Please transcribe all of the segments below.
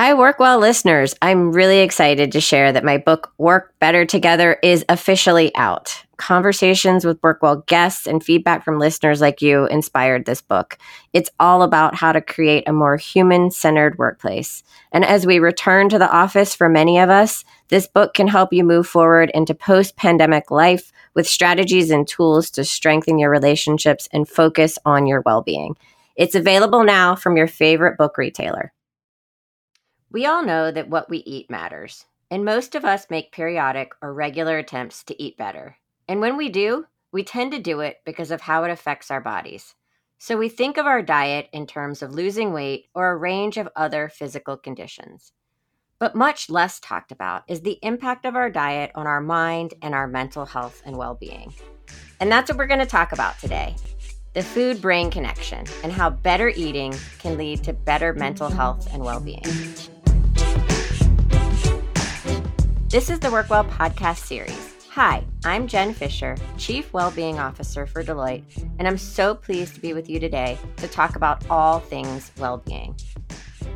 Hi, Workwell listeners. I'm really excited to share that my book, Work Better Together, is officially out. Conversations with Workwell guests and feedback from listeners like you inspired this book. It's all about how to create a more human centered workplace. And as we return to the office for many of us, this book can help you move forward into post pandemic life with strategies and tools to strengthen your relationships and focus on your well being. It's available now from your favorite book retailer. We all know that what we eat matters, and most of us make periodic or regular attempts to eat better. And when we do, we tend to do it because of how it affects our bodies. So we think of our diet in terms of losing weight or a range of other physical conditions. But much less talked about is the impact of our diet on our mind and our mental health and well being. And that's what we're going to talk about today the food brain connection and how better eating can lead to better mental health and well being. This is the Workwell podcast series. Hi, I'm Jen Fisher, Chief Wellbeing Officer for Deloitte, and I'm so pleased to be with you today to talk about all things well-being.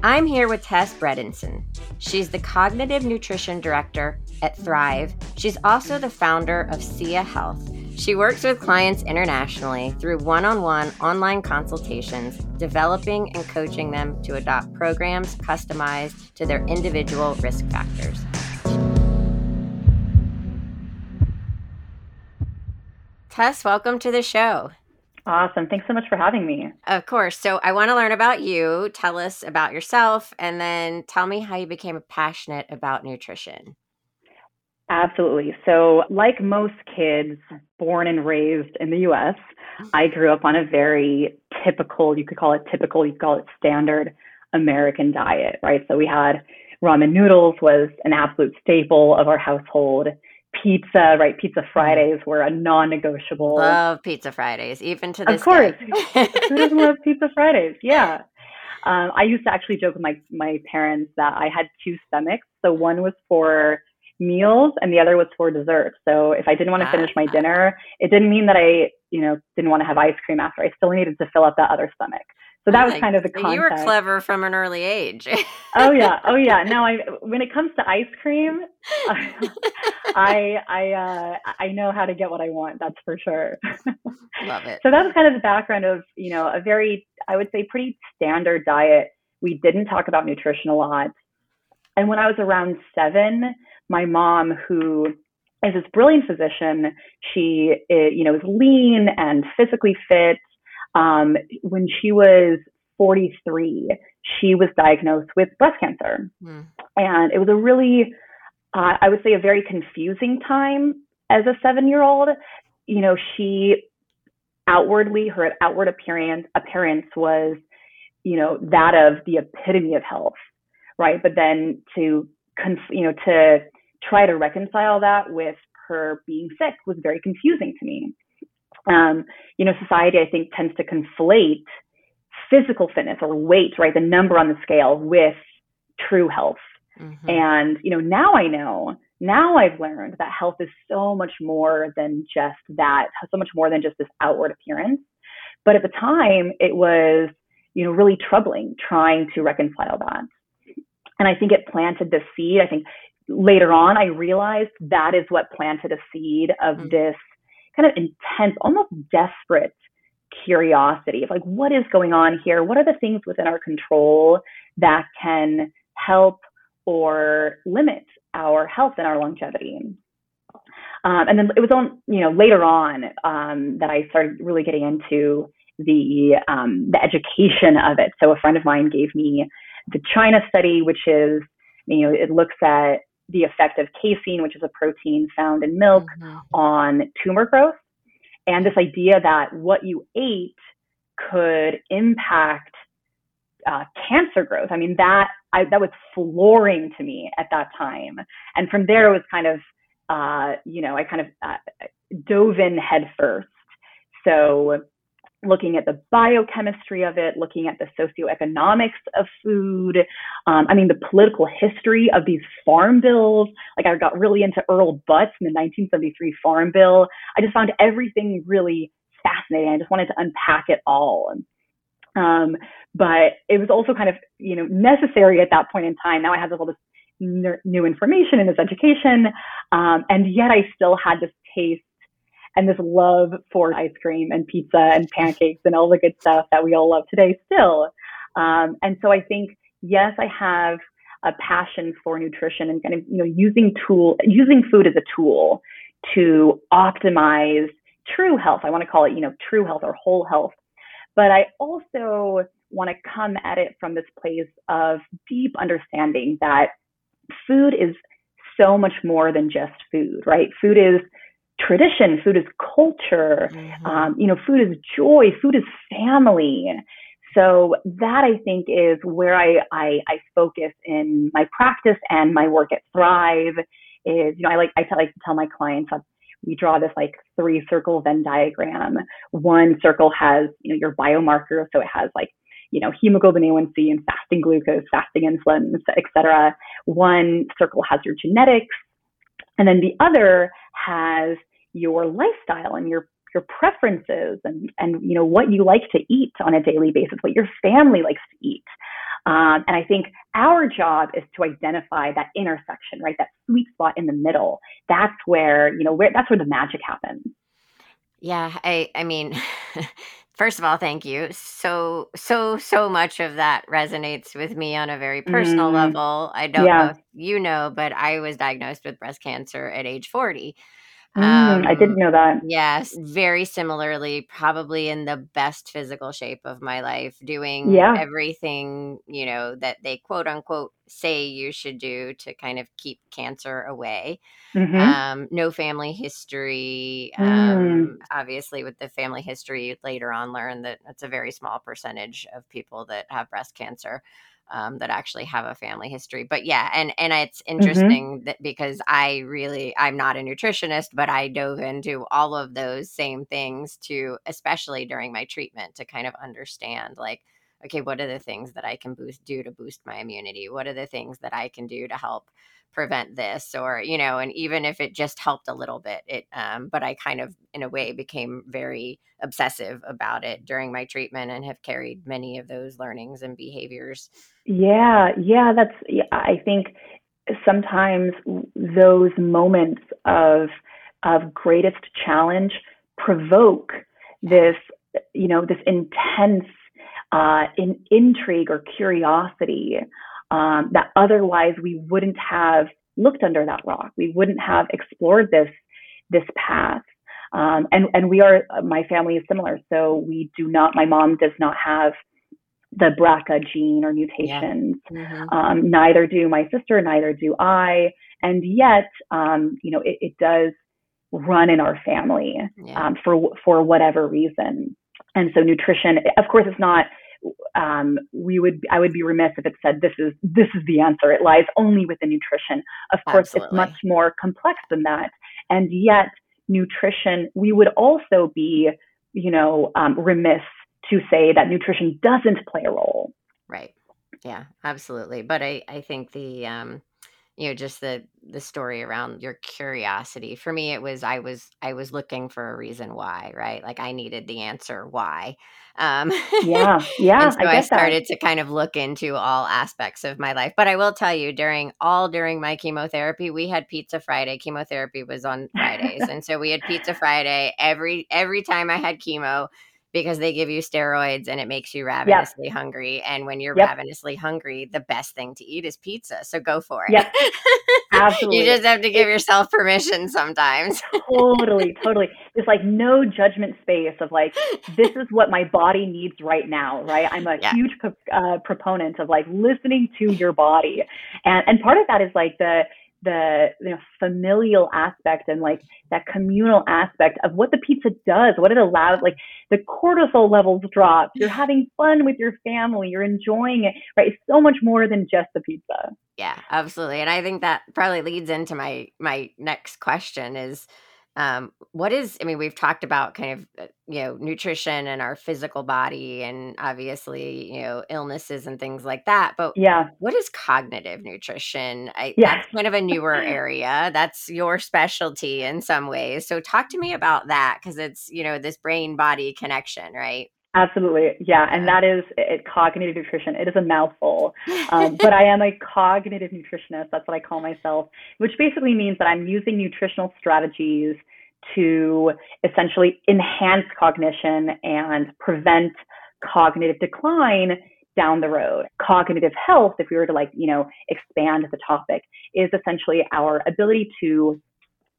I'm here with Tess Bredesen. She's the Cognitive Nutrition Director at Thrive. She's also the founder of Sia Health. She works with clients internationally through one on one online consultations, developing and coaching them to adopt programs customized to their individual risk factors. Tess, welcome to the show. Awesome. Thanks so much for having me. Of course. So, I want to learn about you. Tell us about yourself and then tell me how you became passionate about nutrition. Absolutely. So, like most kids born and raised in the US, I grew up on a very typical, you could call it typical, you could call it standard American diet, right? So, we had ramen noodles was an absolute staple of our household pizza, right? Pizza mm-hmm. Fridays were a non-negotiable. Love Pizza Fridays, even to this Of course, day. who doesn't love Pizza Fridays? Yeah. Um, I used to actually joke with my my parents that I had two stomachs. So one was for meals and the other was for dessert. So if I didn't want to finish my ah. dinner, it didn't mean that I, you know, didn't want to have ice cream after. I still needed to fill up that other stomach. So that was kind of the concept. You were clever from an early age. oh yeah, oh yeah. Now I, when it comes to ice cream, I I uh, I know how to get what I want. That's for sure. Love it. So that was kind of the background of you know a very I would say pretty standard diet. We didn't talk about nutrition a lot, and when I was around seven, my mom who is this brilliant physician, she eh, you know is lean and physically fit um, when she was 43, she was diagnosed with breast cancer. Mm. And it was a really, uh, I would say, a very confusing time as a seven year old. You know, she outwardly, her outward appearance, appearance was, you know, that of the epitome of health, right? But then to, conf- you know, to try to reconcile that with her being sick was very confusing to me um, you know, society, I think, tends to conflate physical fitness or weight, right, the number on the scale, with true health. Mm-hmm. And, you know, now I know, now I've learned that health is so much more than just that, so much more than just this outward appearance. But at the time, it was, you know, really troubling trying to reconcile that. And I think it planted the seed. I think later on, I realized that is what planted a seed of mm-hmm. this kind of intense, almost desperate curiosity of like, what is going on here? What are the things within our control that can help or limit our health and our longevity? Um, and then it was on, you know, later on um, that I started really getting into the um, the education of it. So a friend of mine gave me the China study, which is, you know, it looks at the effect of casein, which is a protein found in milk, mm-hmm. on tumor growth. And this idea that what you ate could impact uh, cancer growth. I mean, that I, that was flooring to me at that time. And from there, it was kind of, uh, you know, I kind of uh, dove in headfirst. So looking at the biochemistry of it, looking at the socioeconomics of food. Um, I mean, the political history of these farm bills. Like, I got really into Earl Butz and the 1973 Farm Bill. I just found everything really fascinating. I just wanted to unpack it all. Um, but it was also kind of, you know, necessary at that point in time. Now I have all this new information and this education. Um, and yet I still had this taste and this love for ice cream and pizza and pancakes and all the good stuff that we all love today still. Um, and so I think, yes, I have a passion for nutrition and kind of, you know, using tool, using food as a tool to optimize true health. I want to call it, you know, true health or whole health. But I also want to come at it from this place of deep understanding that food is so much more than just food, right? Food is tradition, food is culture, mm-hmm. um, you know, food is joy, food is family. So that I think is where I, I, I focus in my practice and my work at Thrive is, you know, I like, I like to tell my clients that we draw this like three circle Venn diagram. One circle has, you know, your biomarker. So it has like you know, hemoglobin A1C and fasting glucose, fasting insulin, et cetera. One circle has your genetics, and then the other has your lifestyle and your your preferences and and you know what you like to eat on a daily basis, what your family likes to eat. Um, and I think our job is to identify that intersection, right? That sweet spot in the middle. That's where you know where that's where the magic happens. Yeah, I I mean First of all, thank you. So, so, so much of that resonates with me on a very personal mm. level. I don't yeah. know if you know, but I was diagnosed with breast cancer at age 40. Mm, um, I didn't know that. Yes, very similarly, probably in the best physical shape of my life, doing yeah. everything, you know, that they quote unquote say you should do to kind of keep cancer away. Mm-hmm. Um, no family history. Um, mm. Obviously, with the family history, later on learned that it's a very small percentage of people that have breast cancer um, that actually have a family history. But yeah, and and it's mm-hmm. interesting mm-hmm. that because I really I'm not a nutritionist, but I dove into all of those same things to especially during my treatment to kind of understand like okay, what are the things that I can boost do to boost my immunity? What are the things that I can do to help prevent this or you know and even if it just helped a little bit it um but i kind of in a way became very obsessive about it during my treatment and have carried many of those learnings and behaviors. Yeah yeah that's i think sometimes those moments of of greatest challenge provoke this you know this intense uh, in intrigue or curiosity um, that otherwise we wouldn't have looked under that rock. We wouldn't have explored this this path. Um, and and we are my family is similar. So we do not. My mom does not have the BRCA gene or mutations. Yeah. Mm-hmm. Um, neither do my sister. Neither do I. And yet, um, you know, it, it, does run in our family yeah. Um, for for whatever reason. And so nutrition, of course, it's not um, we would I would be remiss if it said this is this is the answer. It lies only within nutrition. Of course, Absolutely. it's much more complex than that. And yet, nutrition we would also be you know um, remiss to say that nutrition doesn't play a role. Right. Yeah. Absolutely. But I I think the um, you know just the the story around your curiosity. For me it was i was i was looking for a reason why right? Like i needed the answer why um yeah yeah so i, I started that. to kind of look into all aspects of my life. But i will tell you during all during my chemotherapy we had pizza friday. Chemotherapy was on fridays. And so we had pizza friday every every time i had chemo because they give you steroids and it makes you ravenously yep. hungry. And when you're yep. ravenously hungry, the best thing to eat is pizza. So go for it. Yep. Absolutely. you just have to give yourself permission sometimes. totally, totally. There's like no judgment space of like, this is what my body needs right now, right? I'm a yeah. huge uh, proponent of like listening to your body. And, and part of that is like the, the you know, familial aspect and like that communal aspect of what the pizza does, what it allows, like the cortisol levels drop. You're having fun with your family. You're enjoying it, right? It's so much more than just the pizza. Yeah, absolutely. And I think that probably leads into my my next question is um, what is i mean we've talked about kind of uh, you know nutrition and our physical body and obviously you know illnesses and things like that but yeah. what is cognitive nutrition? I, yeah. that's kind of a newer area. That's your specialty in some ways. So talk to me about that because it's you know this brain body connection right Absolutely. Yeah. And that is it, cognitive nutrition. It is a mouthful. Um, but I am a cognitive nutritionist. That's what I call myself, which basically means that I'm using nutritional strategies to essentially enhance cognition and prevent cognitive decline down the road. Cognitive health, if we were to like, you know, expand the topic, is essentially our ability to,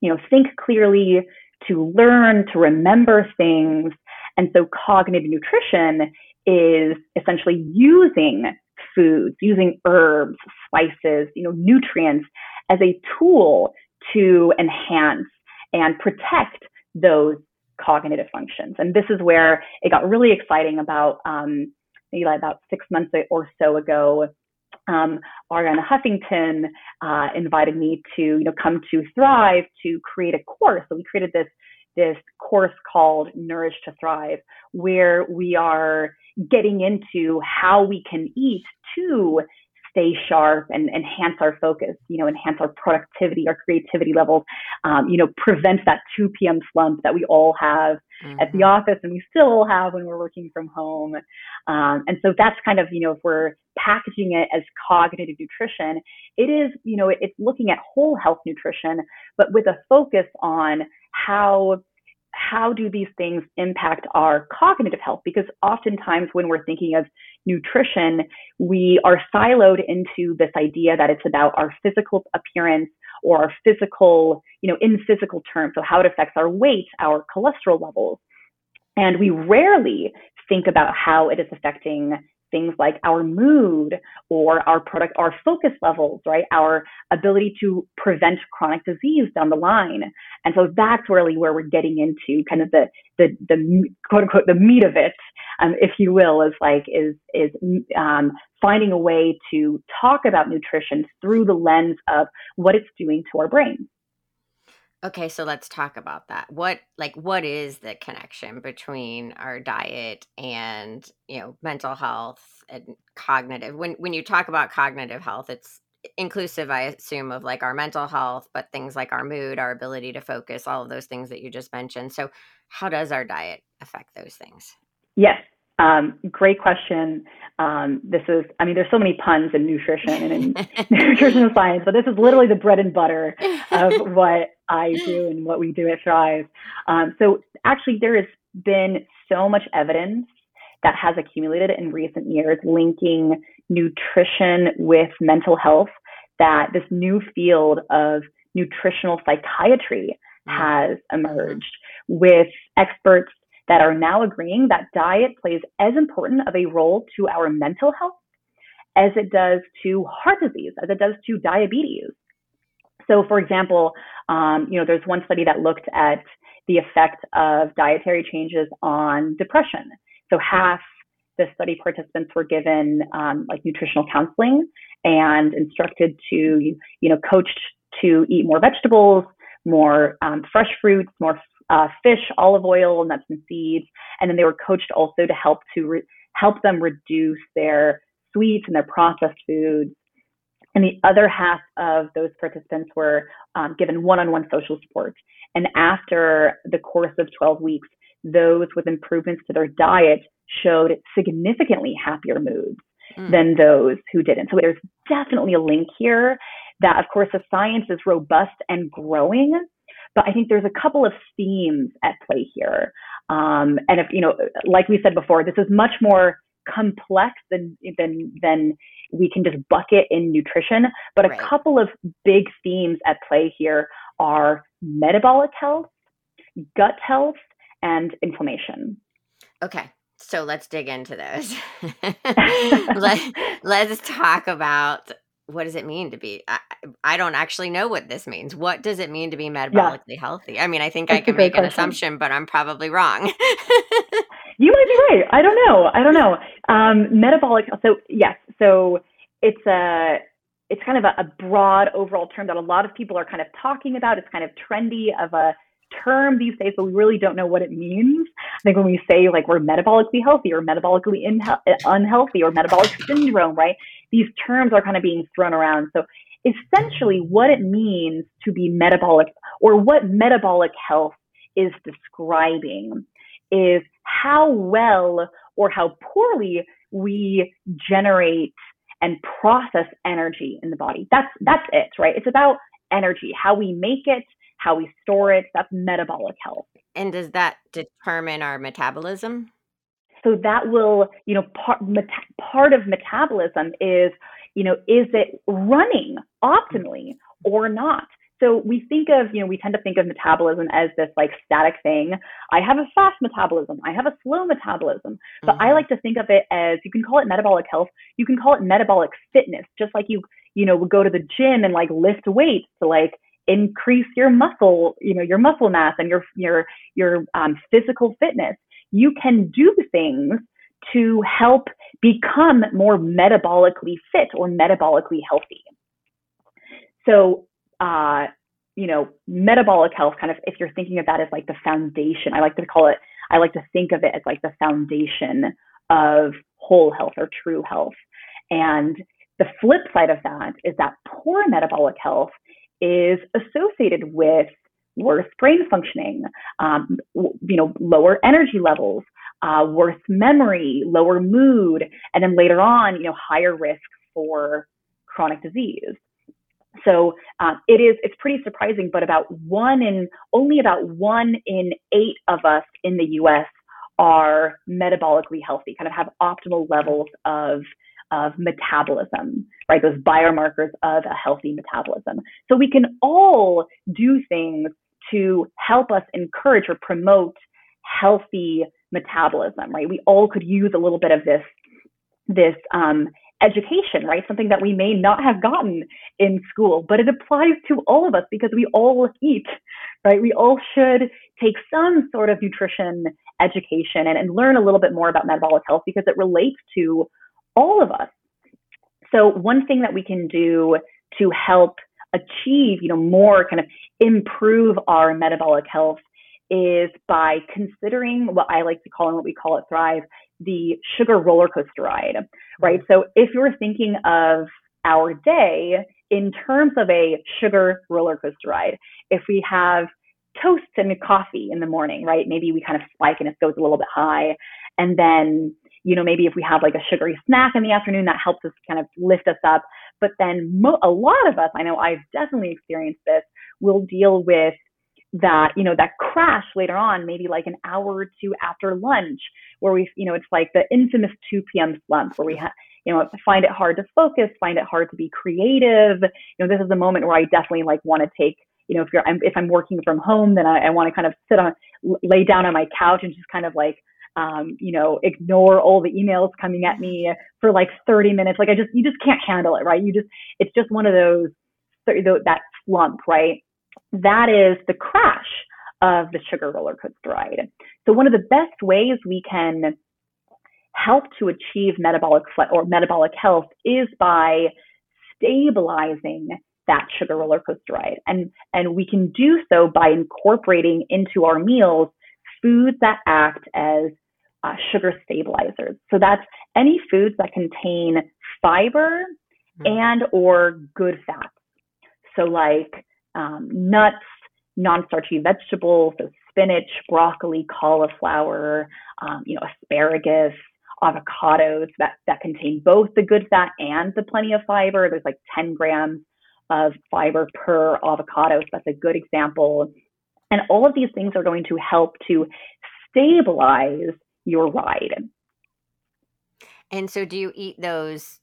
you know, think clearly, to learn, to remember things. And so cognitive nutrition is essentially using foods, using herbs, spices, you know, nutrients as a tool to enhance and protect those cognitive functions. And this is where it got really exciting about um, maybe like about six months or so ago. Um, Arianna Huffington uh, invited me to, you know, come to Thrive to create a course. So we created this this course called Nourish to Thrive, where we are getting into how we can eat to stay sharp and enhance our focus, you know, enhance our productivity, our creativity levels, um, you know, prevent that 2 p.m. slump that we all have mm-hmm. at the mm-hmm. office and we still have when we're working from home. Um, and so that's kind of, you know, if we're packaging it as cognitive nutrition, it is, you know, it, it's looking at whole health nutrition, but with a focus on how how do these things impact our cognitive health? Because oftentimes when we're thinking of nutrition, we are siloed into this idea that it's about our physical appearance or our physical, you know, in physical terms, so how it affects our weight, our cholesterol levels. And we rarely think about how it is affecting things like our mood or our product, our focus levels, right? Our ability to prevent chronic disease down the line. And so that's really where we're getting into kind of the, the, the quote unquote, the meat of it, um, if you will, is like, is, is, um, finding a way to talk about nutrition through the lens of what it's doing to our brains. Okay, so let's talk about that. What like what is the connection between our diet and, you know, mental health and cognitive? When when you talk about cognitive health, it's inclusive I assume of like our mental health, but things like our mood, our ability to focus, all of those things that you just mentioned. So, how does our diet affect those things? Yes. Um, great question. Um, this is, I mean, there's so many puns in nutrition and in nutritional science, but this is literally the bread and butter of what I do and what we do at Thrive. Um, so actually, there has been so much evidence that has accumulated in recent years linking nutrition with mental health that this new field of nutritional psychiatry mm. has emerged with experts that are now agreeing that diet plays as important of a role to our mental health as it does to heart disease, as it does to diabetes. So, for example, um, you know, there's one study that looked at the effect of dietary changes on depression. So, half the study participants were given um, like nutritional counseling and instructed to, you know, coached to eat more vegetables, more um, fresh fruits, more uh, fish, olive oil, nuts and seeds, and then they were coached also to help to re- help them reduce their sweets and their processed foods. And the other half of those participants were um, given one-on-one social support. And after the course of 12 weeks, those with improvements to their diet showed significantly happier moods mm. than those who didn't. So there's definitely a link here that, of course, the science is robust and growing, but I think there's a couple of themes at play here. Um, and if, you know, like we said before, this is much more complex than, than, than we can just bucket in nutrition. But right. a couple of big themes at play here are metabolic health, gut health, and inflammation. Okay. So let's dig into those. Let, let's talk about what does it mean to be I, I, don't actually know what this means. What does it mean to be metabolically yeah. healthy? I mean i think That's i can make question. an assumption but i'm probably wrong. You might be right. I don't know. I don't know. Um, metabolic so yes. So it's a it's kind of a, a broad overall term that a lot of people are kind of talking about. It's kind of trendy of a term these days, but we really don't know what it means. I think when we say like we're metabolically healthy or metabolically unhealthy or metabolic syndrome, right? These terms are kind of being thrown around. So essentially what it means to be metabolic or what metabolic health is describing is how well or how poorly we generate and process energy in the body. That's that's it, right? It's about energy, how we make it, how we store it. That's metabolic health. And does that determine our metabolism? So that will, you know, part part of metabolism is, you know, is it running optimally or not? So we think of, you know, we tend to think of metabolism as this like static thing. I have a fast metabolism. I have a slow metabolism. But mm-hmm. I like to think of it as you can call it metabolic health. You can call it metabolic fitness, just like you, you know, would go to the gym and like lift weights to like increase your muscle, you know, your muscle mass and your your your um, physical fitness. You can do things to help become more metabolically fit or metabolically healthy. So uh, you know, metabolic health kind of, if you're thinking of that as like the foundation, I like to call it, I like to think of it as like the foundation of whole health or true health. And the flip side of that is that poor metabolic health is associated with worse brain functioning, um, you know, lower energy levels, uh, worse memory, lower mood, and then later on, you know, higher risk for chronic disease. So uh, it is it's pretty surprising, but about one in only about one in eight of us in the U.S. are metabolically healthy, kind of have optimal levels of of metabolism, right? Those biomarkers of a healthy metabolism. So we can all do things to help us encourage or promote healthy metabolism, right? We all could use a little bit of this this um, education, right? Something that we may not have gotten in school, but it applies to all of us because we all eat, right? We all should take some sort of nutrition education and, and learn a little bit more about metabolic health because it relates to all of us. So one thing that we can do to help achieve, you know, more kind of improve our metabolic health is by considering what I like to call and what we call it Thrive, the sugar roller coaster ride, right? Mm-hmm. So if you're thinking of our day in terms of a sugar roller coaster ride, if we have toast and coffee in the morning, right? Maybe we kind of spike and it goes a little bit high. And then, you know, maybe if we have like a sugary snack in the afternoon, that helps us kind of lift us up. But then mo- a lot of us, I know I've definitely experienced this, will deal with that you know that crash later on maybe like an hour or two after lunch where we you know it's like the infamous 2 p.m slump where we have you know find it hard to focus find it hard to be creative you know this is a moment where i definitely like want to take you know if you're if i'm working from home then i, I want to kind of sit on lay down on my couch and just kind of like um, you know, ignore all the emails coming at me for like 30 minutes. Like I just, you just can't handle it, right? You just, it's just one of those, that slump, right? that is the crash of the sugar roller coaster ride. So one of the best ways we can help to achieve metabolic or metabolic health is by stabilizing that sugar roller coaster ride. And, and we can do so by incorporating into our meals foods that act as uh, sugar stabilizers. So that's any foods that contain fiber mm. and or good fats. So like um, nuts, non-starchy vegetables, so spinach, broccoli, cauliflower, um, you know, asparagus, avocados that, that contain both the good fat and the plenty of fiber. There's like 10 grams of fiber per avocado. So that's a good example. And all of these things are going to help to stabilize your ride. And so do you eat those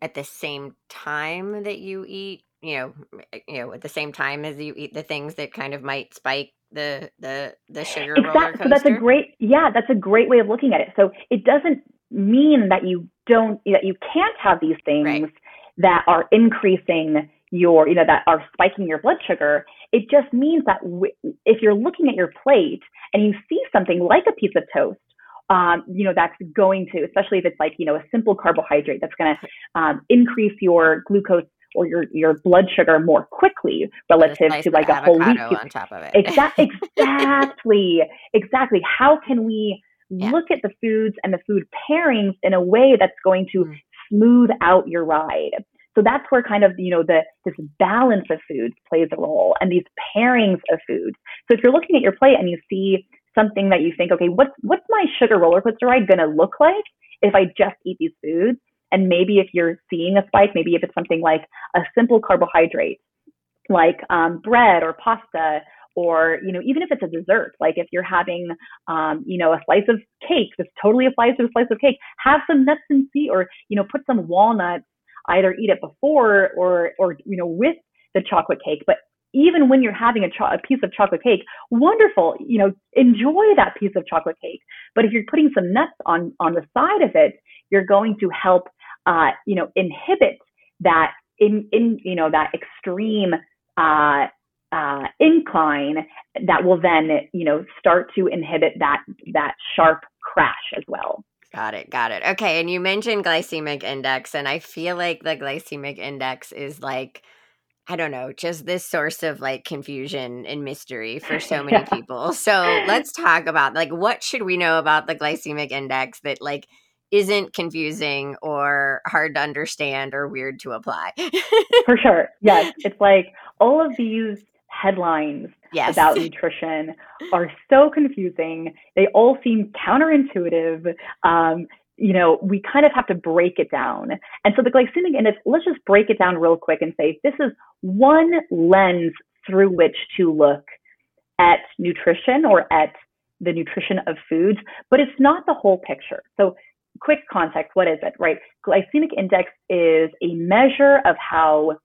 at the same time that you eat you know eh, you know at the same time as you eat the things that kind of might spike the the the sugar exactly. roller coaster. So that's a great yeah, that's a great way of looking at it. So it doesn't mean that you don't that you can't have these things right. that are increasing your you know that are spiking your blood sugar. It just means that w- if you're looking at your plate and you see something like a piece of toast um, you know, that's going to, especially if it's like, you know, a simple carbohydrate that's going to um, increase your glucose or your your blood sugar more quickly relative nice to like a whole wheat on top of it. Exactly, exactly, exactly. How can we yeah. look at the foods and the food pairings in a way that's going to mm. smooth out your ride? So that's where kind of you know the this balance of foods plays a role, and these pairings of foods. So if you're looking at your plate and you see something that you think, okay, what's what's my sugar roller coaster ride going to look like if I just eat these foods? And maybe if you're seeing a spike, maybe if it's something like a simple carbohydrate, like um, bread or pasta, or you know, even if it's a dessert, like if you're having, um, you know, a slice of cake, just totally a slice of a slice of cake, have some nuts and seeds, or you know, put some walnuts. Either eat it before or or you know with the chocolate cake, but even when you're having a, cho- a, piece of chocolate cake, wonderful, you know, enjoy that piece of chocolate cake. But if you're putting some nuts on on the side of it, you're going to help, uh, you know, inhibit that in in you know that extreme uh, uh, incline that will then you know start to inhibit that that sharp crash as well. Got it. Got it. Okay. And you mentioned glycemic index, and I feel like the glycemic index is like I don't know, just this source of like confusion and mystery for so many yeah. people. So let's talk about like what should we know about the glycemic index that like isn't confusing or hard to understand or weird to apply. for sure. Yes. It's like all of these headlines yes. about nutrition are so confusing. They all seem counterintuitive. Um, you know, we kind of have to break it down. And so the glycemic index, let's just break it down real quick and say this is one lens through which to look at nutrition or at the nutrition of foods, but it's not the whole picture. So, quick context what is it, right? Glycemic index is a measure of how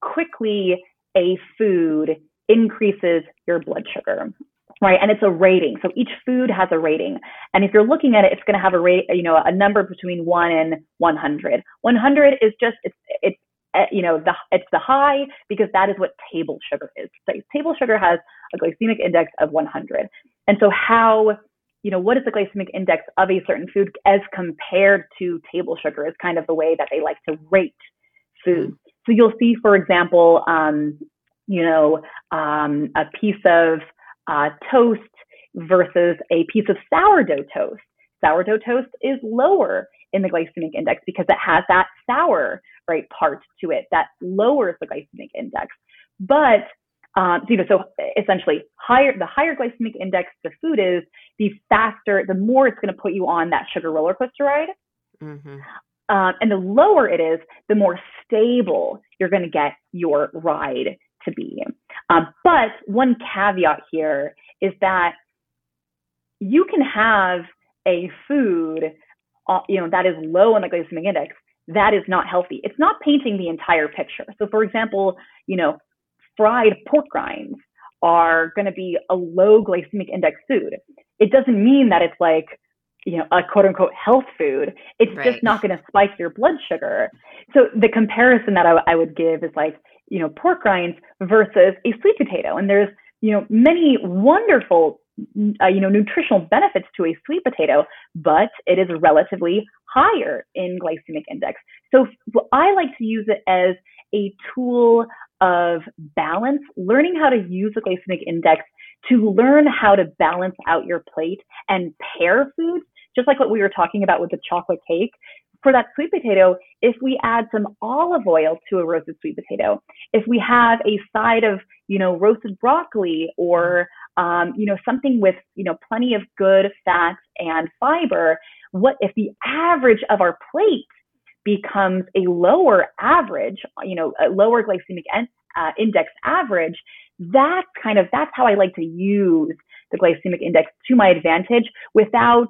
quickly a food increases your blood sugar right? And it's a rating. So each food has a rating. And if you're looking at it, it's going to have a rate, you know, a number between one and 100. 100 is just, it's, it's, eh, you know, the, it's the high because that is what table sugar is. So table sugar has a glycemic index of 100. And so how, you know, what is the glycemic index of a certain food as compared to table sugar is kind of the way that they like to rate food. So you'll see, for example, um, you know, um, a piece of uh, toast versus a piece of sourdough toast. Sourdough toast is lower in the glycemic index because it has that sour right part to it that lowers the glycemic index. But um, so, you know, so essentially, higher the higher glycemic index the food is, the faster, the more it's going to put you on that sugar roller coaster ride. Mm-hmm. Um, and the lower it is, the more stable you're going to get your ride to be. Um, but one caveat here is that you can have a food, uh, you know, that is low in the glycemic index that is not healthy. It's not painting the entire picture. So, for example, you know, fried pork rinds are going to be a low glycemic index food. It doesn't mean that it's like, you know, a quote unquote health food. It's right. just not going to spike your blood sugar. So the comparison that I, I would give is like, you know, pork rinds versus a sweet potato. And there's, you know, many wonderful, uh, you know, nutritional benefits to a sweet potato, but it is relatively higher in glycemic index. So I like to use it as a tool of balance, learning how to use the glycemic index to learn how to balance out your plate and pair foods, just like what we were talking about with the chocolate cake for that sweet potato, if we add some olive oil to a roasted sweet potato, if we have a side of, you know, roasted broccoli or, um, you know, something with, you know, plenty of good fats and fiber, what if the average of our plate becomes a lower average, you know, a lower glycemic en- uh, index average, that's kind of, that's how I like to use the glycemic index to my advantage without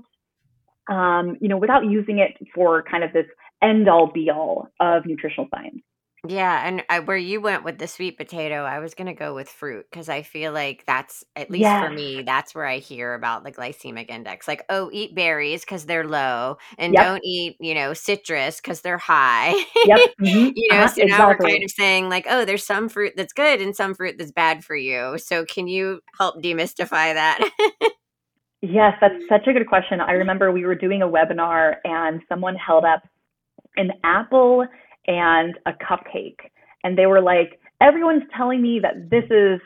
um, you know, without using it for kind of this end all be all of nutritional science. Yeah, and I, where you went with the sweet potato, I was going to go with fruit because I feel like that's at least for me, that's where I hear about the glycemic index. Like, oh, eat berries because they're low, and yep. don't eat, you know, citrus because they're high. Yep. Mm-hmm. you know, uh-huh. so now we're kind of saying like, oh, there's some fruit that's good and some fruit that's bad for you. So can you help demystify that? Yes, that's such a good question. I remember we were doing a webinar and someone held up an apple and a cupcake. And they were like, everyone's telling me that this is,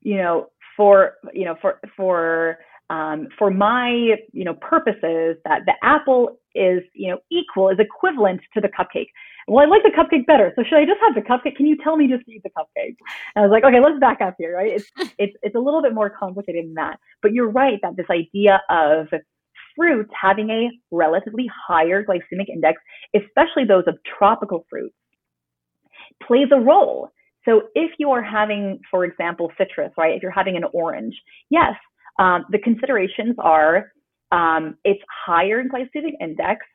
you know, for, you know, for, for, um, for my, you know, purposes that the apple is, you know, equal, is equivalent to the cupcake. Well, I like the cupcake better. So should I just have the cupcake? Can you tell me just to eat the cupcake? And I was like, okay, let's back up here, right? It's, it's, it's a little bit more complicated than that. But you're right that this idea of fruits having a relatively higher glycemic index, especially those of tropical fruits, plays a role. So if you are having, for example, citrus, right? If you're having an orange, yes, um, the considerations are um, it's higher in glycemic index.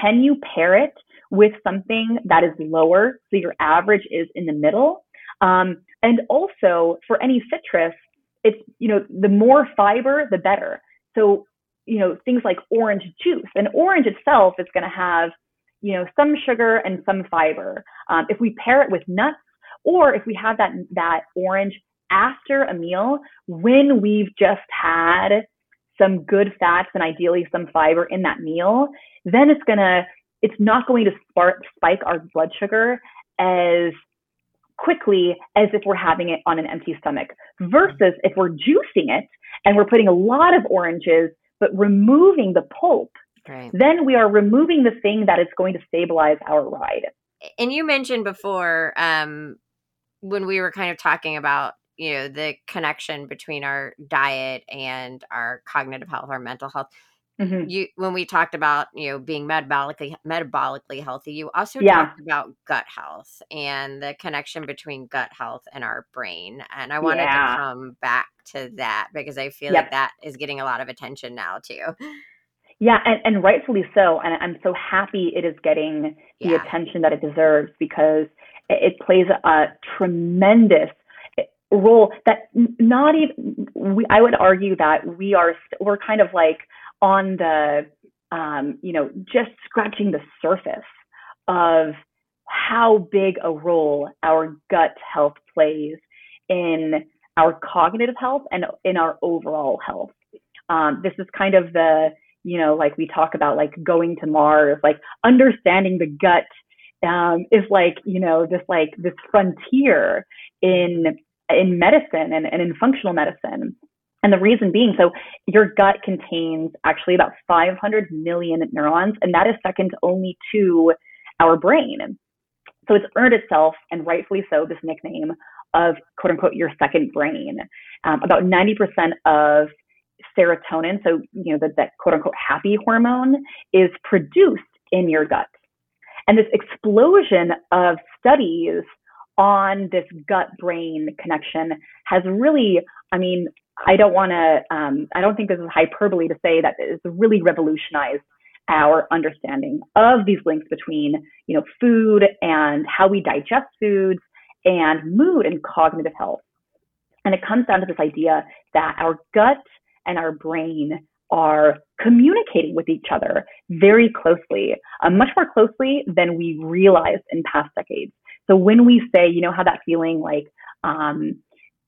Can you pair it with something that is lower so your average is in the middle? Um, and also for any citrus, it's you know the more fiber the better. So you know things like orange juice, and orange itself is going to have you know some sugar and some fiber. Um, if we pair it with nuts, or if we have that that orange after a meal when we've just had some good fats and ideally some fiber in that meal, then it's gonna it's not going to spark spike our blood sugar as quickly as if we're having it on an empty stomach versus if we're juicing it and we're putting a lot of oranges but removing the pulp right. then we are removing the thing that is going to stabilize our ride and you mentioned before um, when we were kind of talking about you know the connection between our diet and our cognitive health our mental health mm-hmm. you when we talked about you know being metabolically metabolically healthy you also yeah. talked about gut health and the connection between gut health and our brain and i wanted yeah. to come back to that because i feel yep. like that is getting a lot of attention now too yeah, and, and rightfully so. And I'm so happy it is getting the yeah. attention that it deserves because it, it plays a tremendous role that not even we, I would argue that we are we're kind of like on the um, you know just scratching the surface of how big a role our gut health plays in our cognitive health and in our overall health. Um, this is kind of the you know like we talk about like going to Mars, like understanding the gut um, is like you know this like this frontier in in medicine and, and in functional medicine. And the reason being, so your gut contains actually about 500 million neurons, and that is second only to our brain. So it's earned itself, and rightfully so, this nickname of quote unquote your second brain. Um, about 90% of serotonin, so you know that, that quote unquote happy hormone, is produced in your gut. And this explosion of studies on this gut brain connection has really, I mean, I don't want to, um, I don't think this is hyperbole to say that it's really revolutionized our understanding of these links between, you know, food and how we digest foods and mood and cognitive health. And it comes down to this idea that our gut and our brain are communicating with each other very closely, uh, much more closely than we realized in past decades. So when we say, you know, how that feeling like um,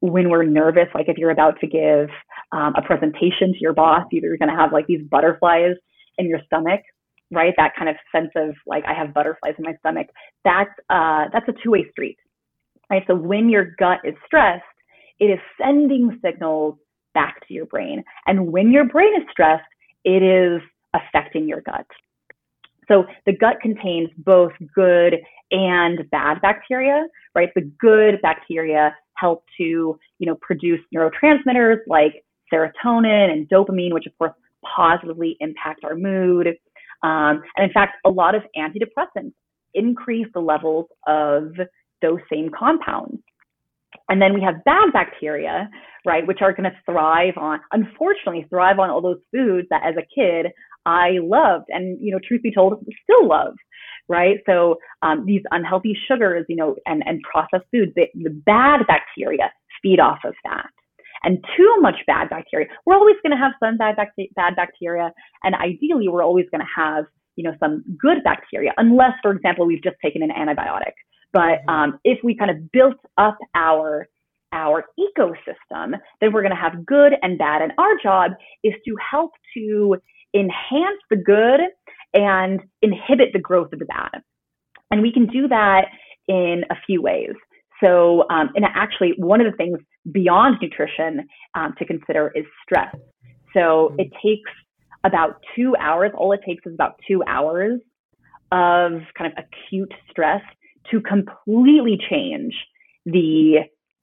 when we're nervous, like if you're about to give um, a presentation to your boss, either you're going to have like these butterflies in your stomach, right? That kind of sense of like I have butterflies in my stomach. That's uh, that's a two-way street, right? So when your gut is stressed, it is sending signals back to your brain, and when your brain is stressed, it is affecting your gut. So the gut contains both good and bad bacteria, right? The good bacteria help to, you know, produce neurotransmitters like serotonin and dopamine, which of course positively impact our mood. Um, and in fact, a lot of antidepressants increase the levels of those same compounds. And then we have bad bacteria, right, which are going to thrive on, unfortunately, thrive on all those foods that as a kid I loved and, you know, truth be told, still love, right? So um, these unhealthy sugars, you know, and, and processed foods, they, the bad bacteria feed off of that. And too much bad bacteria, we're always going to have some bad, bacteria, bad bacteria, and ideally, we're always going to have, you know, some good bacteria, unless, for example, we've just taken an antibiotic. But mm-hmm. um, if we kind of built up our our ecosystem, then we're going to have good and bad. And our job is to help to enhance the good and inhibit the growth of the bad. And we can do that in a few ways. So, um, and actually, one of the things beyond nutrition um, to consider is stress. So, it takes about two hours, all it takes is about two hours of kind of acute stress to completely change the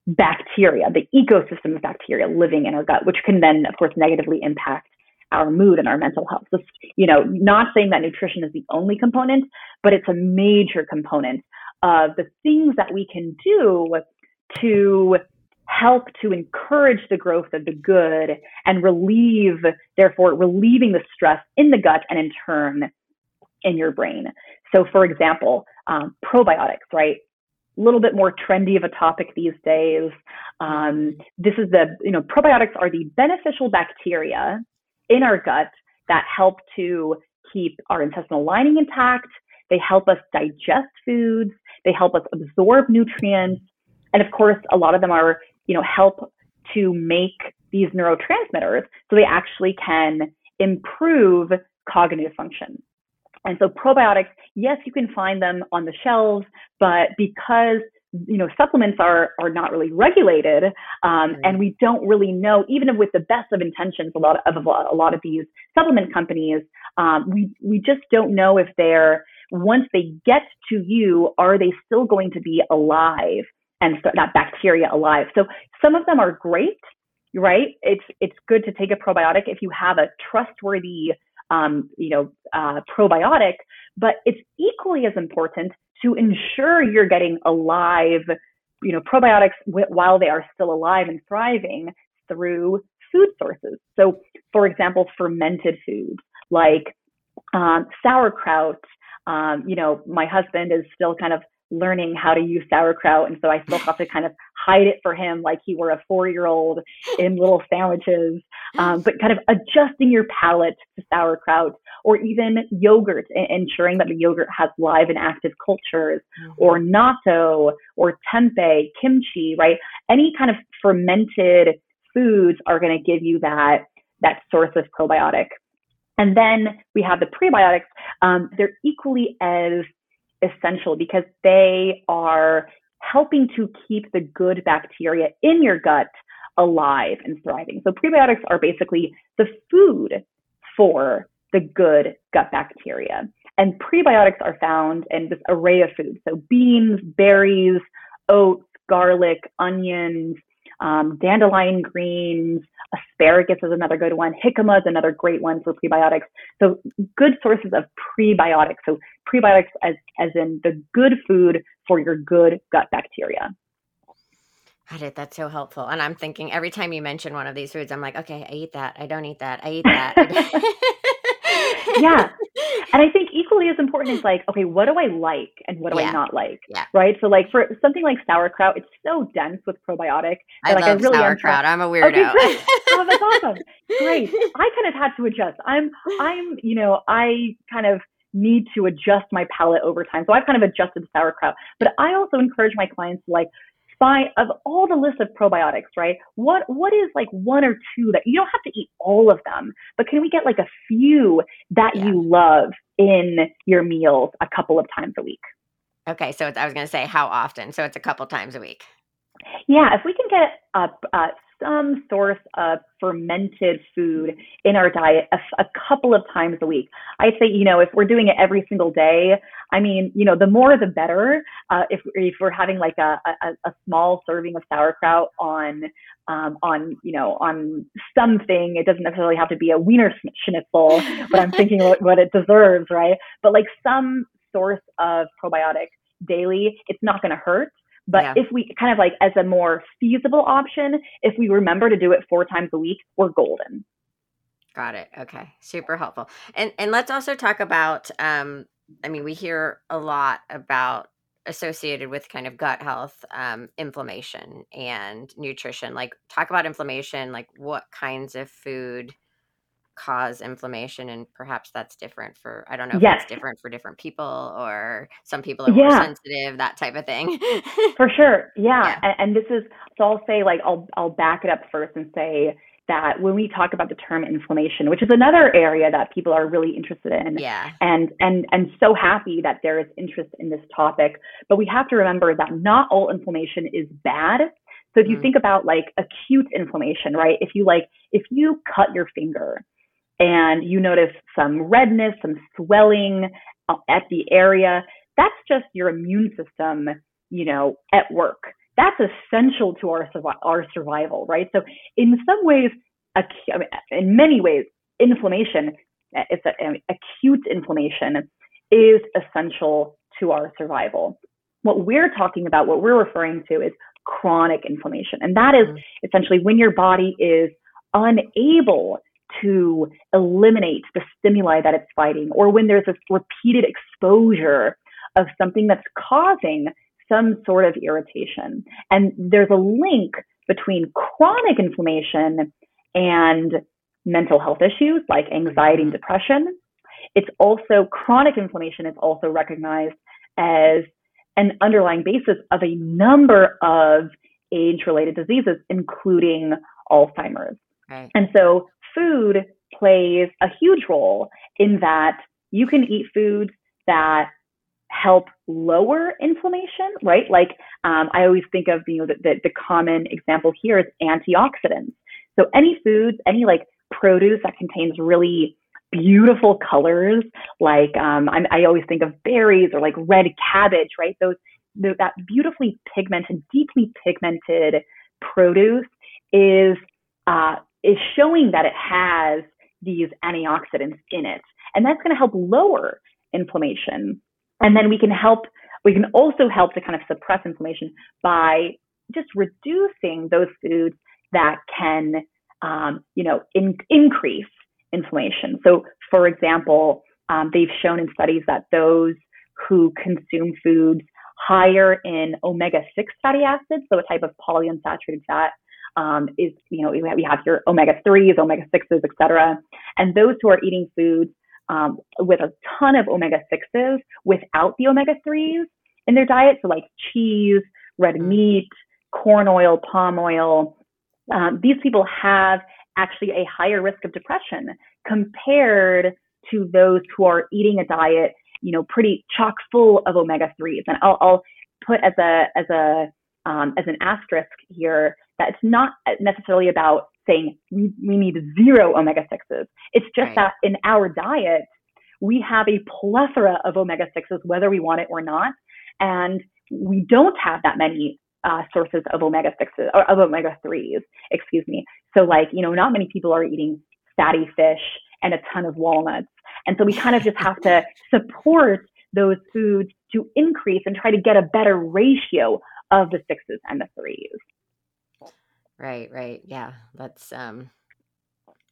bacteria, the ecosystem of bacteria living in our gut, which can then, of course, negatively impact our mood and our mental health. So, you know, not saying that nutrition is the only component, but it's a major component of the things that we can do to help to encourage the growth of the good and relieve, therefore, relieving the stress in the gut and in turn in your brain. So, for example, um, probiotics, right? A little bit more trendy of a topic these days. Um, this is the, you know, probiotics are the beneficial bacteria in our gut that help to keep our intestinal lining intact. They help us digest foods. They help us absorb nutrients. And of course, a lot of them are, you know, help to make these neurotransmitters so they actually can improve cognitive function. And so probiotics, yes, you can find them on the shelves, but because you know supplements are are not really regulated um, right. and we don't really know even with the best of intentions a lot of, of a lot of these supplement companies um, we we just don't know if they're once they get to you are they still going to be alive and that bacteria alive so some of them are great right it's it's good to take a probiotic if you have a trustworthy um, you know, uh, probiotic, but it's equally as important to ensure you're getting alive, you know, probiotics while they are still alive and thriving through food sources. So, for example, fermented foods like um, sauerkraut. Um, you know, my husband is still kind of learning how to use sauerkraut. And so I still have to kind of hide it for him like he were a four year old in little sandwiches. Um, but kind of adjusting your palate to sauerkraut or even yogurt, ensuring that the yogurt has live and active cultures mm-hmm. or natto or tempeh, kimchi, right? Any kind of fermented foods are going to give you that, that source of probiotic. And then we have the prebiotics. Um, they're equally as essential because they are helping to keep the good bacteria in your gut alive and thriving. So prebiotics are basically the food for the good gut bacteria. And prebiotics are found in this array of foods. So beans, berries, oats, garlic, onions, um, dandelion greens, asparagus is another good one. Jicama is another great one for prebiotics. So good sources of prebiotics. So prebiotics as, as in the good food for your good gut bacteria. Got it. That's so helpful. And I'm thinking every time you mention one of these foods, I'm like, okay, I eat that. I don't eat that. I eat that. yeah. And I think equally as important is like, okay, what do I like and what do yeah. I not like? Yeah. Right. So like for something like sauerkraut, it's so dense with probiotic. I like, love I really sauerkraut. I'm a weirdo. Okay, great. oh, that's awesome. Great. I kind of had to adjust. I'm, I'm, you know, I kind of need to adjust my palate over time. So I've kind of adjusted sauerkraut. But I also encourage my clients to like find of all the list of probiotics, right? What what is like one or two that you don't have to eat all of them, but can we get like a few that yeah. you love in your meals a couple of times a week? Okay, so I was going to say how often. So it's a couple times a week. Yeah, if we can get a, a some source of fermented food in our diet a, a, couple of times a week. I say, you know, if we're doing it every single day, I mean, you know, the more the better. Uh, if if we're having like a, a, a small serving of sauerkraut on um, on you know on something, it doesn't necessarily have to be a wiener schnitzel, but I'm thinking what, what it deserves, right? But like some source of probiotic daily, it's not going to hurt but yeah. if we kind of like as a more feasible option, if we remember to do it four times a week, we're golden. Got it. Okay. Super helpful. And and let's also talk about um I mean we hear a lot about associated with kind of gut health, um, inflammation and nutrition. Like talk about inflammation, like what kinds of food cause inflammation and perhaps that's different for i don't know if yes. it's different for different people or some people are yeah. more sensitive that type of thing for sure yeah. yeah. And, and, this is so i'll say like i'll i'll back it up first and say that when we talk about the term inflammation which is another area that people are really interested in yeah and and and so happy that there is interest in this topic but we have to remember that not all inflammation is bad so if you mm. think about like acute inflammation, right? If you like, if you cut your finger and you notice some redness, some swelling, uh, at the area. That's just your immune system, you know, at work. That's essential to our our survival, right? So in some ways, in many ways, inflammation, it's a, acute inflammation, is essential to our survival. What we're talking about, what we're referring to, is chronic inflammation, and that is mm. essentially when your body is unable to eliminate the stimuli that it's fighting, or when there's this repeated exposure of something that's causing some sort of irritation. And there's a link between chronic inflammation and mental health issues like anxiety and mm-hmm. depression. It's also chronic inflammation is also recognized as an underlying basis of a number of age related diseases, including Alzheimer's. Right. And so food plays a huge role in that you can eat foods that help lower inflammation, right? Like um, I always think of, you know, the, the, the common example here is antioxidants. So any foods, any like produce that contains really beautiful colors, like um, i always think of berries or like red cabbage, right? Those that beautifully pigmented, deeply pigmented produce is uh, is showing that it has these antioxidants in it. And that's going to help lower inflammation. And then we can help, we can also help to kind of suppress inflammation by just reducing those foods that can, um, you know, in, increase inflammation. So, for example, um, they've shown in studies that those who consume foods higher in omega 6 fatty acids, so a type of polyunsaturated fat, um, is, you know, we have your omega 3s, omega 6s, et cetera. And those who are eating foods um, with a ton of omega 6s without the omega 3s in their diet, so like cheese, red mm. meat, corn oil, palm oil, um, these people have actually a higher risk of depression compared to those who are eating a diet, you know, pretty chock full of omega 3s. And I'll, I'll put as a, as a, um, as an asterisk here that it's not necessarily about saying we, we need zero omega 6s. It's just right. that in our diet, we have a plethora of omega 6s, whether we want it or not. And we don't have that many uh, sources of omega 6s or of omega 3s, excuse me. So, like, you know, not many people are eating fatty fish and a ton of walnuts. And so we kind of just have to support those foods to increase and try to get a better ratio of the sixes and the threes. Right, right. Yeah, that's um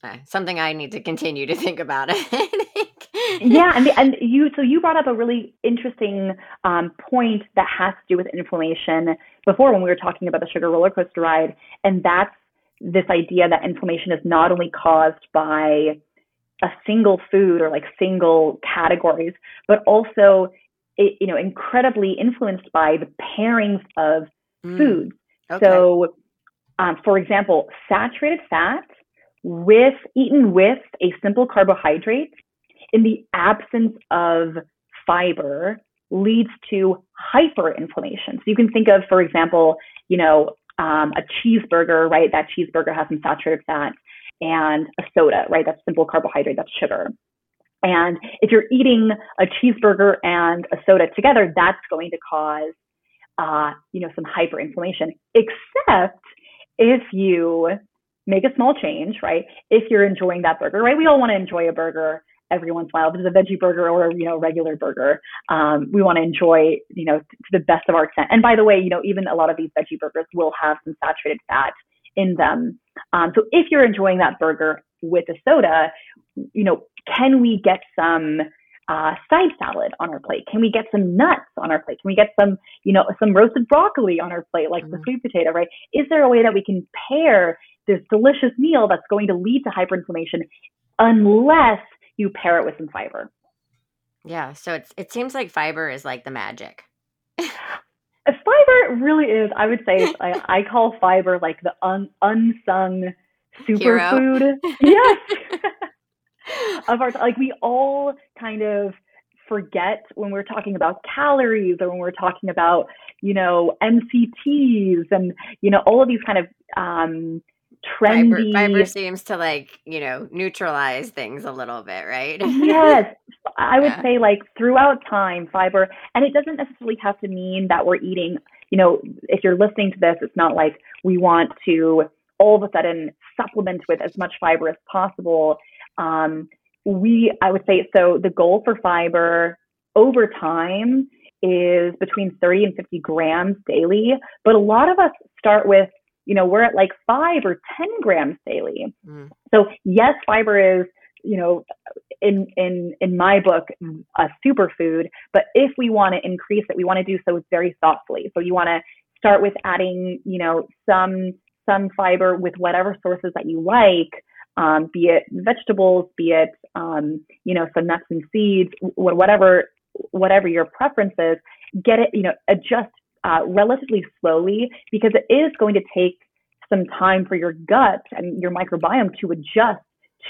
uh, something I need to continue to think about. yeah, and the, and you so you brought up a really interesting um, point that has to do with inflammation before when we were talking about the sugar roller coaster ride, and that's this idea that inflammation is not only caused by a single food or like single categories, but also it, you know incredibly influenced by the pairings of mm. foods. Okay. So um, for example, saturated fat with eaten with a simple carbohydrate in the absence of fiber leads to hyperinflammation. So you can think of, for example, you know, um, a cheeseburger, right? That cheeseburger has some saturated fat and a soda, right? That's simple carbohydrate, that's sugar. And if you're eating a cheeseburger and a soda together, that's going to cause, uh, you know, some hyperinflammation. Except if you make a small change, right? If you're enjoying that burger, right? We all want to enjoy a burger every once in a while. If it's a veggie burger or you know regular burger, um, we want to enjoy you know to the best of our extent. And by the way, you know even a lot of these veggie burgers will have some saturated fat in them. Um, so if you're enjoying that burger with a soda, you know, can we get some uh, side salad on our plate? Can we get some nuts on our plate? Can we get some, you know, some roasted broccoli on our plate, like mm-hmm. the sweet potato, right? Is there a way that we can pair this delicious meal that's going to lead to hyperinflammation unless you pair it with some fiber? Yeah. So it's, it seems like fiber is like the magic. fiber really is, I would say, I, I call fiber like the un, unsung superfood. yes. of our like we all kind of forget when we're talking about calories or when we're talking about you know MCTs and you know all of these kind of um, trendy. Fiber, fiber, seems to like, you know, neutralize things a little bit, right? yes. I would yeah. say like throughout time, fiber, and it doesn't necessarily have to mean that we're eating, you know, if you're listening to this, it's not like we want to all of a sudden supplement with as much fiber as possible. Um, we, I would say, so the goal for fiber over time is between 30 and 50 grams daily. But a lot of us start with, you know, we're at like five or 10 grams daily. Mm. So yes, fiber is, you know, in in in my book, a superfood. But if we want to increase it, we want to do so very thoughtfully. So you want to start with adding, you know, some some fiber with whatever sources that you like. Um, be it vegetables, be it um, you know some nuts and seeds, whatever whatever your preference is, get it, you know, adjust uh, relatively slowly because it is going to take some time for your gut and your microbiome to adjust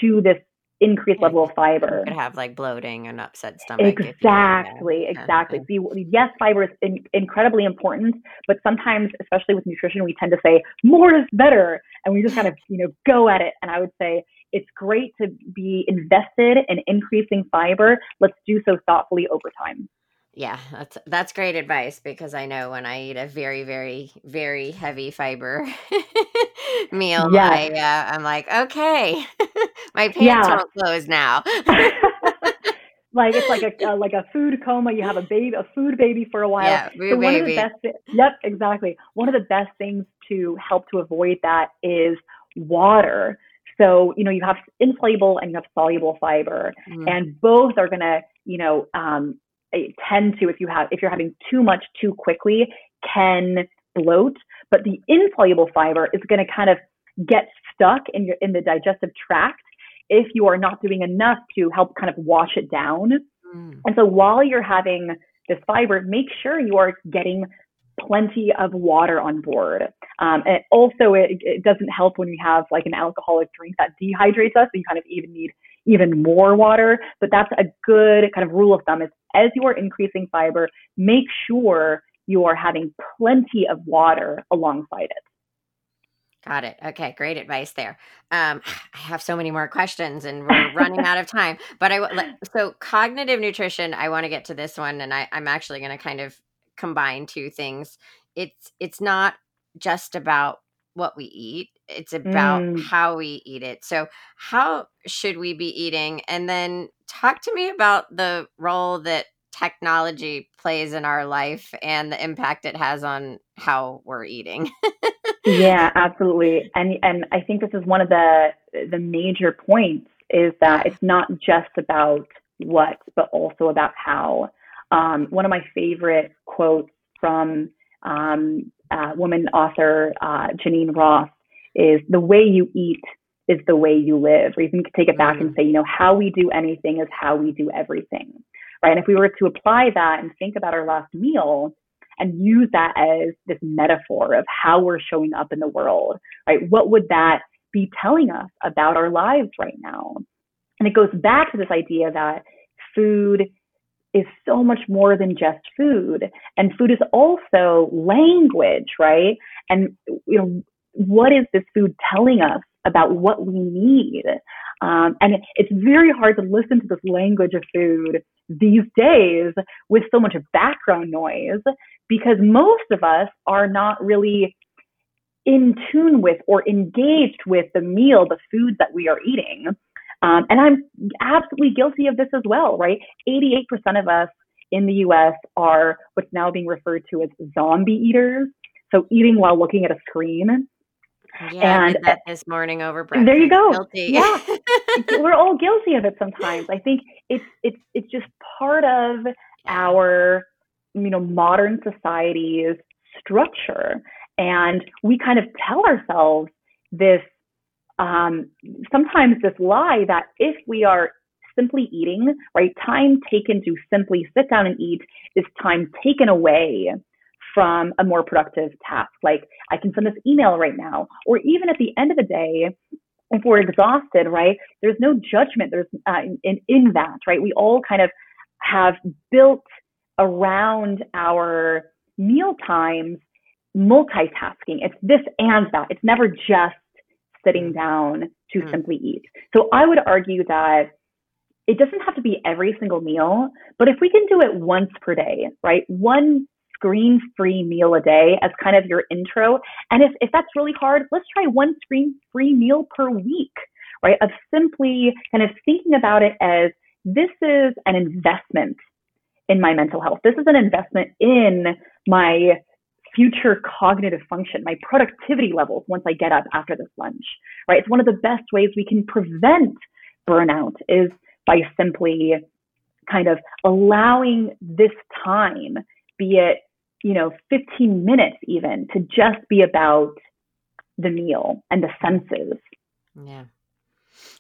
to this increased level of fiber. You could have like bloating and upset stomach. Exactly, exactly. So yes, fiber is in, incredibly important, but sometimes, especially with nutrition, we tend to say more is better, and we just kind of you know go at it. And I would say it's great to be invested in increasing fiber. Let's do so thoughtfully over time. Yeah, that's that's great advice because I know when I eat a very very very heavy fiber meal, yeah. I uh, I'm like, okay, my pants yeah. won't close now. like it's like a uh, like a food coma. You have a baby, a food baby for a while. Yeah, so one baby. of the best. Yep, exactly. One of the best things to help to avoid that is water. So, you know, you have insoluble and you have soluble fiber, mm. and both are going to, you know, um, tend to, if you have, if you're having too much too quickly, can bloat. But the insoluble fiber is going to kind of get stuck in your in the digestive tract if you are not doing enough to help kind of wash it down. Mm. And so while you're having this fiber, make sure you are getting plenty of water on board. Um, and also, it, it, doesn't help when you have like an alcoholic drink that dehydrates us. So you kind of even need even more water. But that's a good kind of rule of thumb is as you are increasing fiber, make sure you are having plenty of water alongside it. Got it. Okay, great advice there. Um, I have so many more questions, and we're running out of time. But I so cognitive nutrition. I want to get to this one, and I, I'm actually going to kind of combine two things. It's it's not just about what we eat. It's about mm. how we eat it. So, how should we be eating? And then talk to me about the role that technology plays in our life and the impact it has on how we're eating. yeah, absolutely. And and I think this is one of the the major points is that it's not just about what, but also about how. Um, one of my favorite quotes from um, uh, woman author uh, Geneen Roth is the way you eat is the way you live. Or you can take it back mm. and say, you know, how we do anything is how we do everything. Right. And if we were to apply that and think about our last meal and use that as this metaphor of how we're showing up in the world, right? What would that be telling us about our lives right now? And it goes back to this idea that food is so much more than just food. And food is also language, right? And you know, what is this food telling us about what we need? Um, and it's very hard to listen to this language of food these days with so much background noise because most of us are not really in tune with or engaged with the meal, the foods that we are eating. Um, and I'm absolutely guilty of this as well, right? 88% of us in the US are what's now being referred to as zombie eaters. So eating while looking at a screen. Yeah, and that this morning over breakfast. There you go. Guilty. Yeah, we're all guilty of it sometimes. I think it's it's it's just part of our you know modern society's structure, and we kind of tell ourselves this um, sometimes this lie that if we are simply eating, right, time taken to simply sit down and eat is time taken away from a more productive task. Like I can send this email right now, or even at the end of the day, if we're exhausted, right, there's no judgment. There's uh, in, in that, right? We all kind of have built around our meal times multitasking. It's this and that. It's never just sitting down to mm. simply eat. So I would argue that it doesn't have to be every single meal, but if we can do it once per day, right? One screen free meal a day as kind of your intro. And if, if that's really hard, let's try one screen free meal per week, right? Of simply kind of thinking about it as this is an investment in my mental health. This is an investment in my future cognitive function, my productivity levels once I get up after this lunch, right? It's one of the best ways we can prevent burnout is by simply kind of allowing this time, be it, you know, 15 minutes even, to just be about the meal and the senses. Yeah.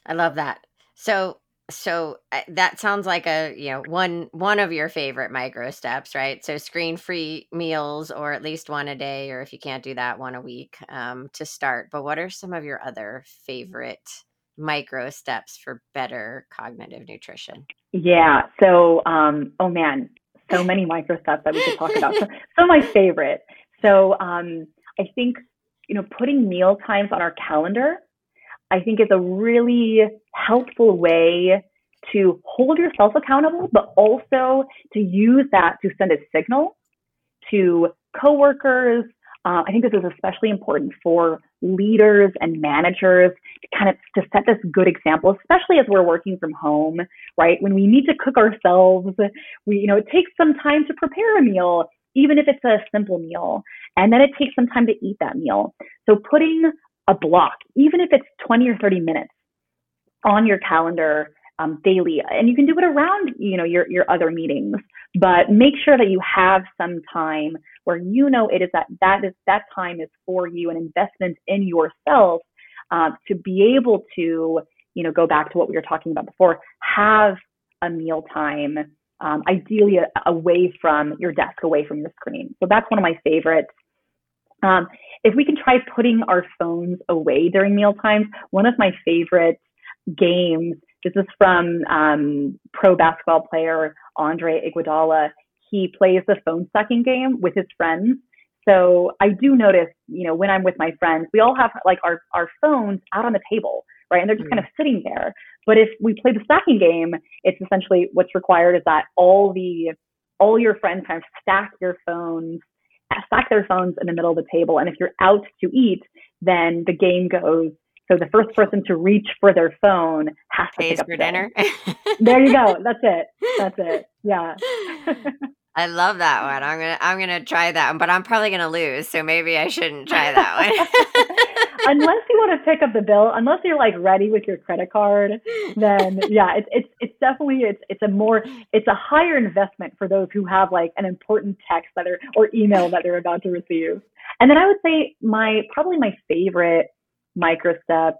I love that. So so uh, that sounds like a you know one one of your favorite micro steps right? So screen free meals or at least one a day or if you can't do that one a week um, to start. But what are some of your other favorite micro steps for better cognitive nutrition? Yeah so um, oh man so many micro steps that we could talk about. So, so my favorite. So um, i think you know putting meal times on our calendar I think is a really helpful way to hold yourself accountable, but also to use that to send a signal to coworkers. Uh, I think this is especially important for leaders and managers to kind of to set this good example, especially as we're working from home, right? When we need to cook ourselves, we you know it takes some time to prepare a meal, even if it's a simple meal, and then it takes some time to eat that meal. So putting a block, even if it's 20 or 30 minutes on your calendar um, daily. And you can do it around, you know, your, your other meetings, but make sure that you have some time where you know it is that that is that time is for you, an investment in yourself uh, to be able to, you know, go back to what we were talking about before, have a meal time, um, ideally a, away from your desk, away from your screen. So that's one of my favorites. Um, if we can try putting our phones away during meal times, one of my favorite games, this is from um, pro basketball player Andre Iguodala. He plays the phone stacking game with his friends. So I do notice, you know, when I'm with my friends, we all have like our, our phones out on the table, right? And they're just mm. kind of sitting there. But if we play the stacking game, it's essentially what's required is that all the all your friends kind of stack your phones stack their phones in the middle of the table. And if you're out to eat, then the game goes. So the first person to reach for their phone has to Pays pick up for dinner. there you go. That's it. That's it. Yeah. I love that one. I'm gonna I'm gonna try that one, but I'm probably gonna lose, so maybe I shouldn't try that one. unless you want to pick up the bill, unless you're like ready with your credit card, then yeah, it's it's it's definitely it's it's a more it's a higher investment for those who have like an important text that are or email that they're about to receive. And then I would say my probably my favorite micro step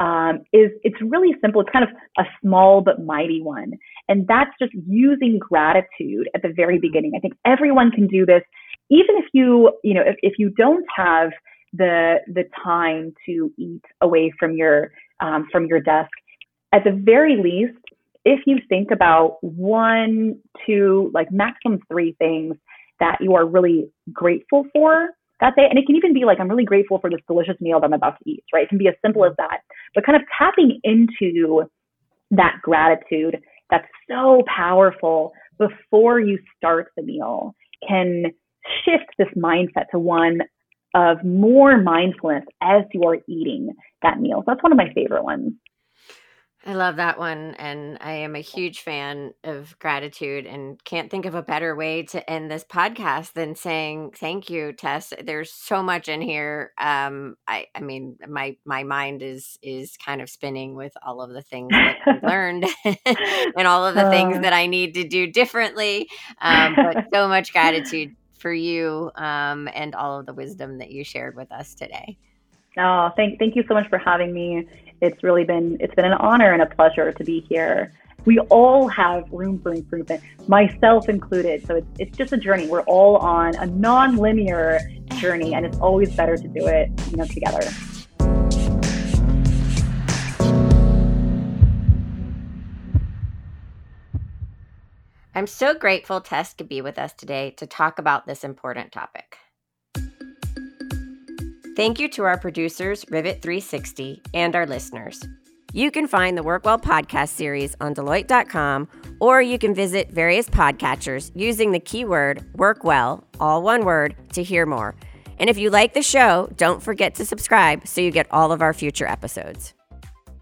um, is it's really simple. It's kind of a small but mighty one. And that's just using gratitude at the very beginning. I think everyone can do this, even if you, you know, if, if you don't have the the time to eat away from your um, from your desk. At the very least, if you think about one, two, like maximum three things that you are really grateful for that day. And it can even be like, I'm really grateful for this delicious meal that I'm about to eat, right? It can be as simple as that. But kind of tapping into that gratitude that's so powerful before you start the meal can shift this mindset to one of more mindfulness as you are eating that meal. So that's one of my favorite ones. I love that one. And I am a huge fan of gratitude and can't think of a better way to end this podcast than saying thank you, Tess. There's so much in here. Um, I, I mean, my, my mind is, is kind of spinning with all of the things that I've learned and all of the things uh. that I need to do differently. Um, but so much gratitude for you um, and all of the wisdom that you shared with us today. Oh, thank, thank you so much for having me it's really been it's been an honor and a pleasure to be here. We all have room for improvement, myself included. So it's it's just a journey. We're all on a non-linear journey, and it's always better to do it, you know, together. I'm so grateful Tess could be with us today to talk about this important topic. Thank you to our producers, Rivet 360, and our listeners. You can find the Work Well podcast series on Deloitte.com, or you can visit various podcatchers using the keyword Work Well, all one word, to hear more. And if you like the show, don't forget to subscribe so you get all of our future episodes.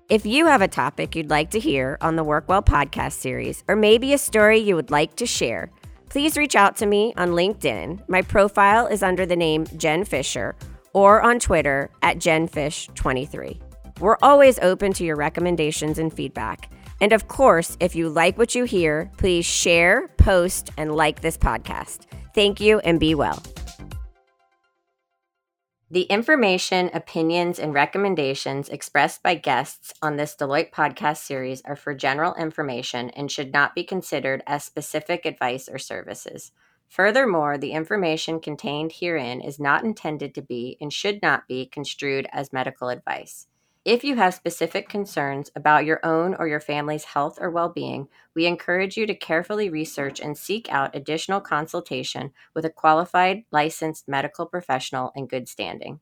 If you have a topic you'd like to hear on the Work Well podcast series, or maybe a story you would like to share, please reach out to me on LinkedIn. My profile is under the name Jen Fisher, or on Twitter at JenFish23. We're always open to your recommendations and feedback. And of course, if you like what you hear, please share, post, and like this podcast. Thank you and be well. The information, opinions, and recommendations expressed by guests on this Deloitte podcast series are for general information and should not be considered as specific advice or services. Furthermore, the information contained herein is not intended to be and should not be construed as medical advice. If you have specific concerns about your own or your family's health or well being, we encourage you to carefully research and seek out additional consultation with a qualified, licensed medical professional in good standing.